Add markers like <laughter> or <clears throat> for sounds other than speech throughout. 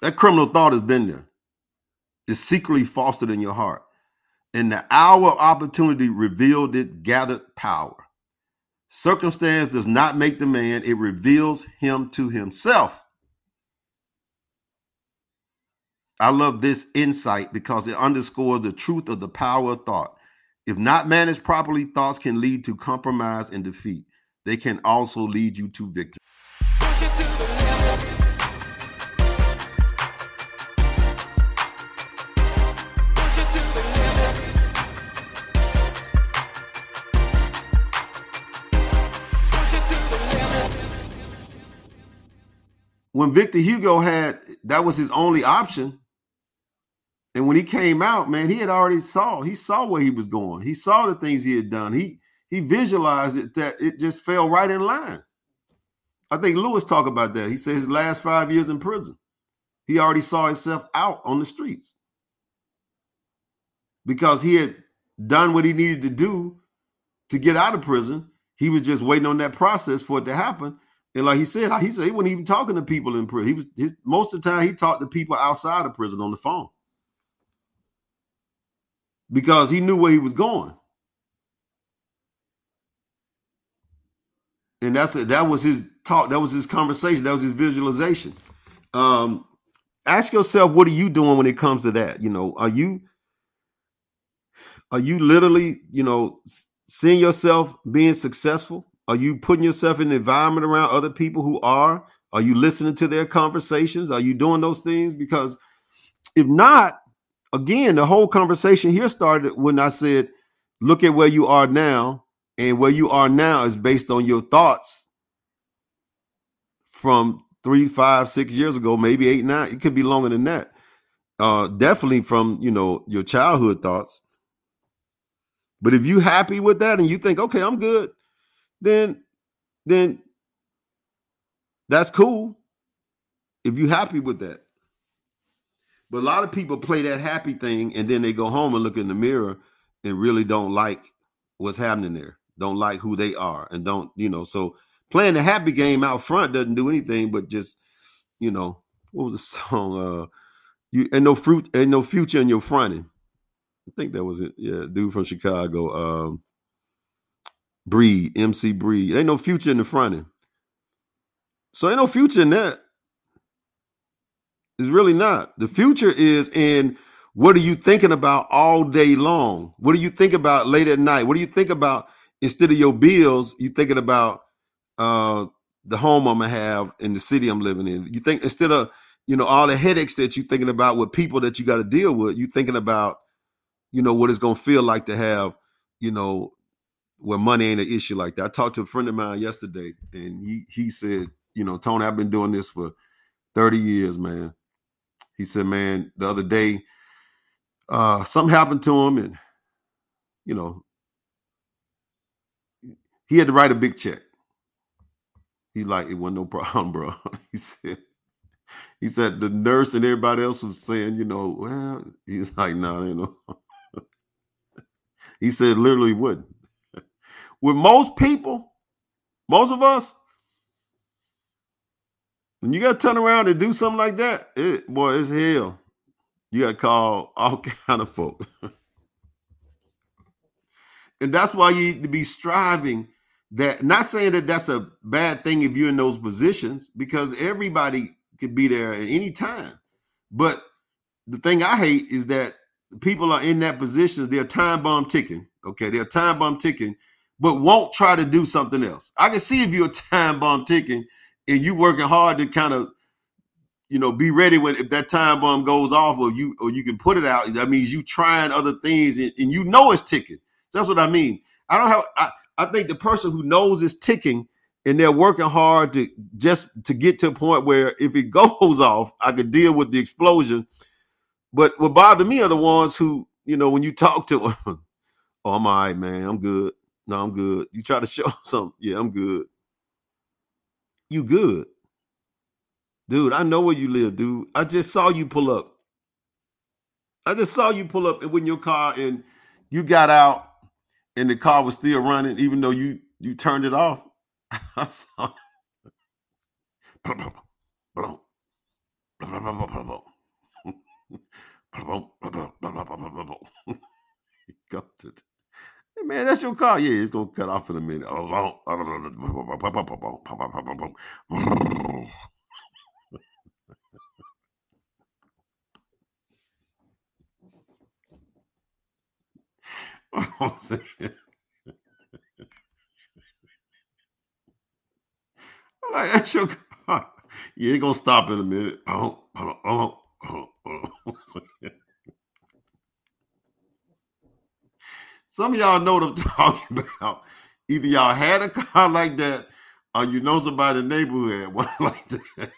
That criminal thought has been there. It's secretly fostered in your heart. And the hour of opportunity revealed it, gathered power. Circumstance does not make the man, it reveals him to himself. I love this insight because it underscores the truth of the power of thought. If not managed properly, thoughts can lead to compromise and defeat. They can also lead you to victory. When Victor Hugo had that was his only option. And when he came out, man, he had already saw he saw where he was going. He saw the things he had done. He he visualized it that it just fell right in line. I think Lewis talked about that. He said his last five years in prison, he already saw himself out on the streets because he had done what he needed to do to get out of prison. He was just waiting on that process for it to happen. And like he said, he said he wasn't even talking to people in prison. He was his, most of the time he talked to people outside of prison on the phone because he knew where he was going. And that's it. that was his talk. That was his conversation. That was his visualization. Um, ask yourself, what are you doing when it comes to that? You know, are you are you literally, you know, seeing yourself being successful? Are you putting yourself in the environment around other people who are? Are you listening to their conversations? Are you doing those things? Because if not, again, the whole conversation here started when I said, look at where you are now. And where you are now is based on your thoughts from three, five, six years ago, maybe eight, nine. It could be longer than that. Uh, definitely from you know your childhood thoughts. But if you happy with that and you think, okay, I'm good, then then that's cool if you're happy with that. But a lot of people play that happy thing and then they go home and look in the mirror and really don't like what's happening there, don't like who they are, and don't, you know, so playing the happy game out front doesn't do anything but just, you know, what was the <laughs> song? Uh you and no fruit and no future in your fronting. I think that was it. Yeah, dude from Chicago. Um Breed, MC Breed. Ain't no future in the front end. So ain't no future in that. It's really not. The future is in what are you thinking about all day long? What do you think about late at night? What do you think about instead of your bills? You thinking about uh, the home I'm gonna have in the city I'm living in. You think instead of you know all the headaches that you're thinking about with people that you got to deal with, you thinking about you know what it's gonna feel like to have you know where money ain't an issue like that. I talked to a friend of mine yesterday, and he he said, you know, Tony, I've been doing this for 30 years, man. He said, man, the other day, uh, something happened to him, and you know, he had to write a big check. He like, it wasn't no problem, bro. <laughs> he said, he said the nurse and everybody else was saying, you know, well, <laughs> he's like, no, nah, ain't no. <laughs> he said literally wouldn't with most people, most of us, when you got to turn around and do something like that, it boy, it's hell. You got to call all <laughs> kind of folk. and that's why you need to be striving that not saying that that's a bad thing if you're in those positions because everybody could be there at any time but the thing i hate is that people are in that position they're time bomb ticking okay they're time bomb ticking but won't try to do something else. I can see if you're a <laughs> time bomb ticking and you working hard to kind of, you know, be ready when if that time bomb goes off or you or you can put it out. That means you trying other things and, and you know it's ticking. That's what I mean. I don't have. I, I think the person who knows it's ticking and they're working hard to just to get to a point where if it <laughs> goes off, I could deal with the explosion. But what bother me are the ones who, you know, when you talk to <laughs> them, oh, I'm all right, man, I'm good. No, I'm good. You try to show <laughs> something. Yeah, I'm good. You good. Dude, I know where you live, dude. I just saw you pull up. I just saw you pull up in your car and you got out and the car was still running, even though you you turned it off. <laughs> I saw <laughs> Go to Hey man, that's your car. Yeah, it's gonna cut off in a minute. like that's your car. Yeah, it's gonna stop in a minute. Some of y'all know what I'm <laughs> talking about. Either y'all had a car <laughs> like that, or you know somebody in the neighborhood one <laughs> like that.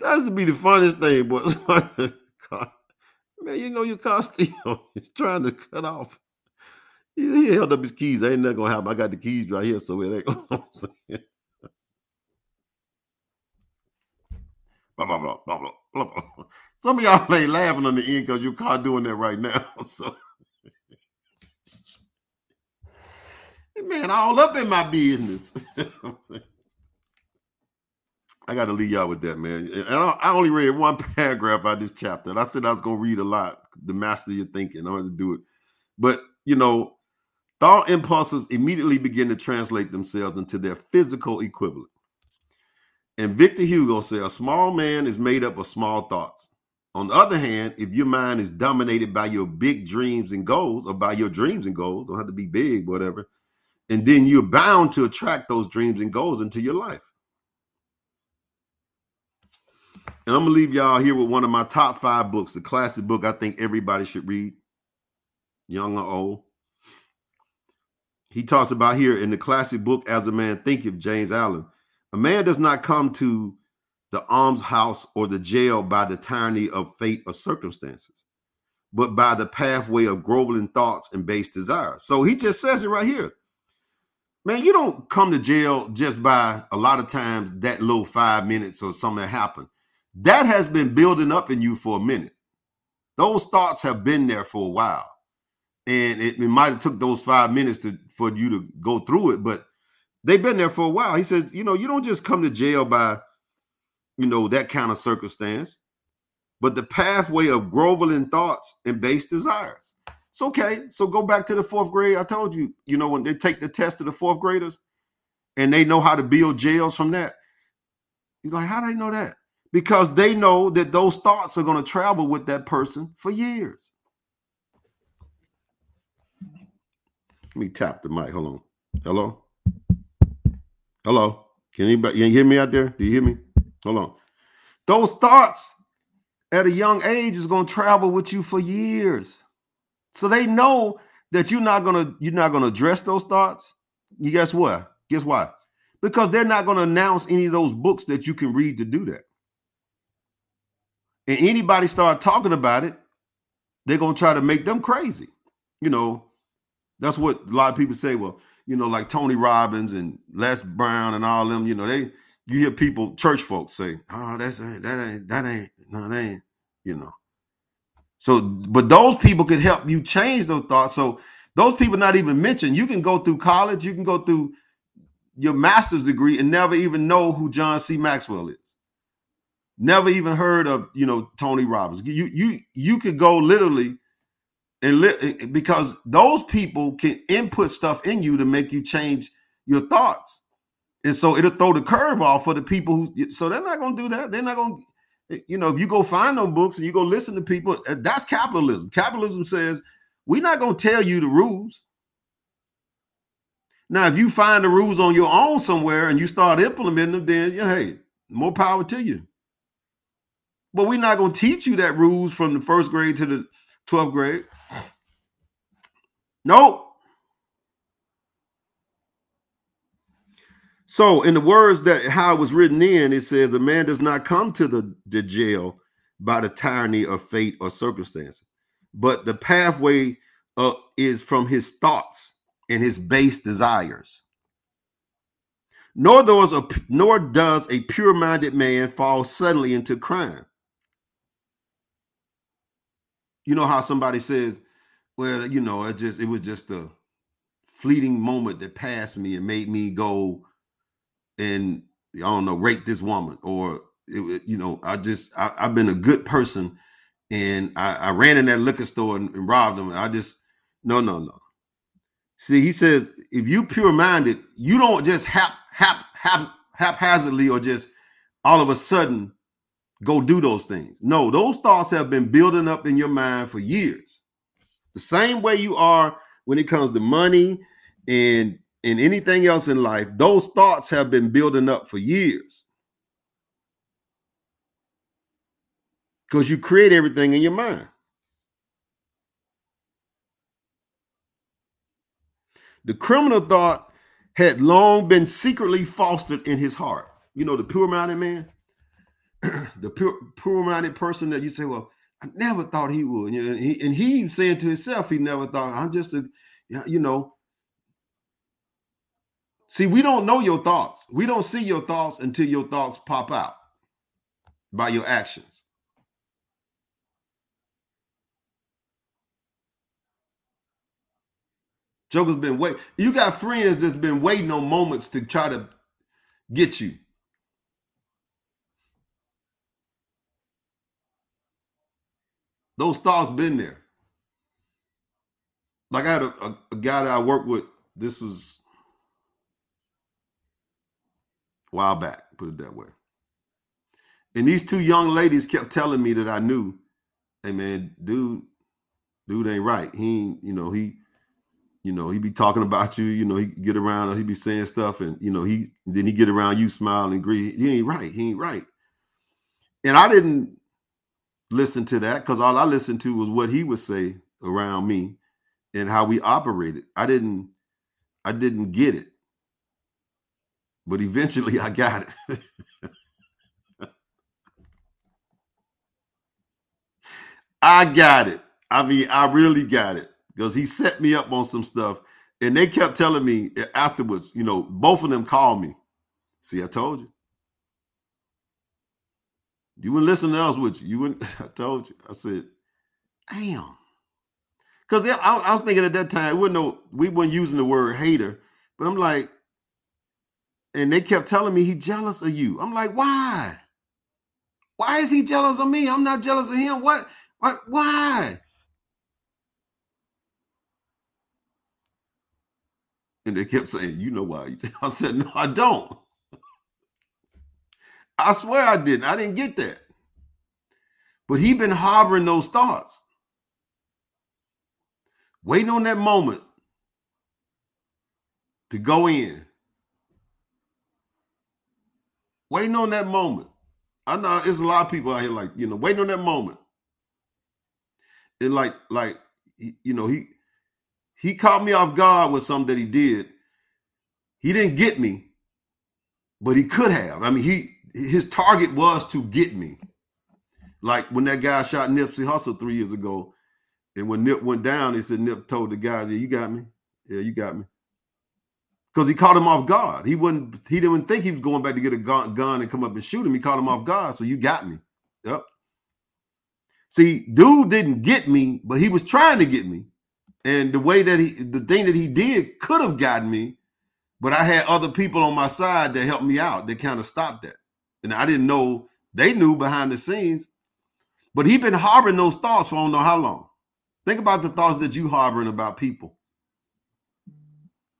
That used to be the funniest thing, but man, you know your car still is trying to cut off. He, he, held up his keys. Ain't nothing gonna happen. I got the keys right here, so it ain't gonna blah, blah, blah, blah, blah, blah. Some of y'all <laughs> ain't laughing on the end because your caught doing that right now. <laughs> So man, all up in my business. <laughs> I got to leave y'all with that, man. And I, only read one paragraph out of this chapter. And I said I was going to read a lot, the master your thinking. I had to do it. But, you know, thought impulses immediately begin to translate themselves into their physical equivalent. And Victor Hugo said, a small man is made up of small thoughts. On the other hand, if your mind is dominated by your big dreams and goals, or by your dreams and goals, don't have to be big, whatever, and then you're bound to attract those dreams and goals into your life. And I'm gonna leave y'all here with one of my top five books, the classic book I think everybody should read, young or old. He talks about here in the classic book, As a Man Thinketh, James Allen. A man does not come to the almshouse or the jail by the tyranny of fate or circumstances, but by the pathway of groveling thoughts and base desires. So he just says it right here. Man, you don't come to jail just by a lot of times that little five minutes or something that happened that has been building up in you for a minute. Those thoughts have been there for a while. And it, it might have took those five minutes to for you to go through it, but they've been there for a while. He says, you know, you don't just come to jail by, you know, that kind of circumstance, but the pathway of groveling thoughts and base desires. It's okay. So go back to the fourth grade. I told you, you know, when they take the test of the fourth graders and they know how to build jails from that. He's like, how do they know that? because they know that those thoughts are going to travel with that person for years. Let me tap the mic. Hold on. Hello? Hello? Can anybody you hear me out there? Do you hear me? Hold on. Those thoughts at a young age is going to travel with you for years. So they know that you're not going to you're not going to address those thoughts. You guess what? Guess why? Because they're not going to announce any of those books that you can read to do that and anybody start talking about it, they're gonna try to make them crazy. You know, that's what a lot of people say. Well, you know, like Tony Robbins and Les Brown and all them. You know, they you hear people, church folks say, "Oh, that's that ain't that ain't no, that ain't." You know. So, but those people could help you change those thoughts. So those people not even mentioned. You can go through college, you can go through your master's degree and never even know who John C. Maxwell is never even heard of you know Tony Robbins. You you you could go literally and li- because those people can input stuff in you to make you change your thoughts, and so it'll throw the curve off for the people who. So they're not going to do that. They're not eh, You know, if you go find those books and you go listen to people, that's capitalism. Capitalism says we're not going to tell you the rules. Now, if you find the rules on your own somewhere and you start implementing them, then you know, hey, more power to you. But we're not going to teach you that rules from the first grade to the 12th grade. Nope. So, in the words that how it was written in, it says, A man does not come to the, the jail by the tyranny of fate or circumstances, but the pathway uh, is from his thoughts and his base desires. Nor does a, nor does a pure minded man fall suddenly into crime you know how somebody says, well, you know, it just it was just a fleeting moment that passed me and made me go and I don't know, rape this woman, or it, you know, I just I, have been a good person, and I, I ran in that liquor store and, and robbed them. I just no, no, no. See, he says if you pure minded, you don't just hap hap hap haphazardly or just all of a sudden go do those things. No, those thoughts have been building up in your mind for years. The same way you are when it comes to money and and anything else in life, those thoughts have been building up for years. Because you create everything in your mind. The criminal thought had long been secretly fostered in his heart. You know, the pure minded man, <clears throat> the pure pure minded person that you say, Well, I never thought he would. And he, and he saying to himself, he never thought, I'm just a, you know. See, we don't know your thoughts. We don't see your thoughts until your thoughts pop out by your actions. Joker's been waiting. You got friends that's been waiting on moments to try to get you. Those thoughts been there. Like I had a, a, a guy that I worked with. This was while back, put it that way. And these two young ladies kept telling me that I knew, hey man, dude, dude ain't right. He you know, he you know, he be talking about you, you know, he get around, he be saying stuff, and you know, he then he get around you, smile and agree. He ain't right, he ain't right. And I didn't listen to that because all I listened to was what he would say around me and how we operated. I didn't, I didn't get it. But eventually I got it. <laughs> I got it. I mean, I really got it because he set me up on some stuff. And they kept telling me afterwards, you know, both of them called me. See, I told you. You wouldn't listen to us, would you? You wouldn't. <laughs> I told you. I said, damn. Because I, I, was thinking at that time, we no, we weren't using the word hater, but I'm like, and they kept telling me he jealous of you. I'm like, why? Why is he jealous of me? I'm not jealous of him. What? What? Why? And they kept saying, You know why? <laughs> I said, No, I don't. I swear I didn't. I didn't get that. But he been harboring those thoughts, waiting on that moment to go in. Waiting on that moment. I know there's a lot of people out here like, you know, waiting on that moment. And like, like, you know, he he caught me off guard with something that he did. He didn't get me, but he could have. I mean, he his target was to get me. Like when that guy shot Nipsey Hussle three years ago, and when Nip went down, he said Nip told the guys, "Yeah, you got me. Yeah, you got me." Because he caught him off guard. He wouldn't. He didn't think he was going back to get a gun, and come up and shoot him. He caught him off guard. So you got me. Yep. See, dude didn't get me, but he was trying to get me. And the way that he, the thing that he did could have gotten me, but I had other people on my side that helped me out. That kind of stopped that. And I didn't know they knew behind the scenes. But he been harboring those thoughts for I don't know how long. Think about the thoughts that you harboring about people.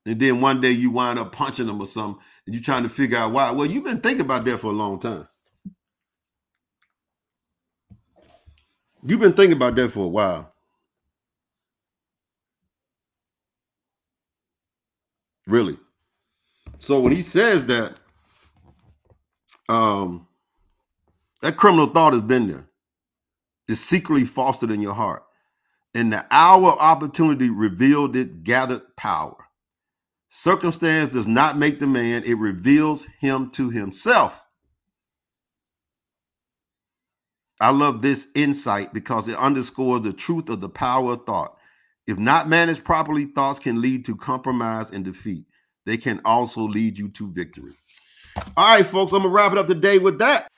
And then one day you wind up punching them or something, and you're trying to figure out why. Well, you've been thinking about that for a long time. You've been thinking about that for a while. Really. So when he says that, um, that criminal thought has been there. It's secretly fostered in your heart. And the hour of opportunity revealed it, gathered power. Circumstance does not make the man, it reveals him to himself. I love this insight because it underscores the truth of the power of thought. If not managed properly, thoughts can lead to compromise and defeat. They can also lead you to victory. All right, folks, I'm going to wrap it up today with that.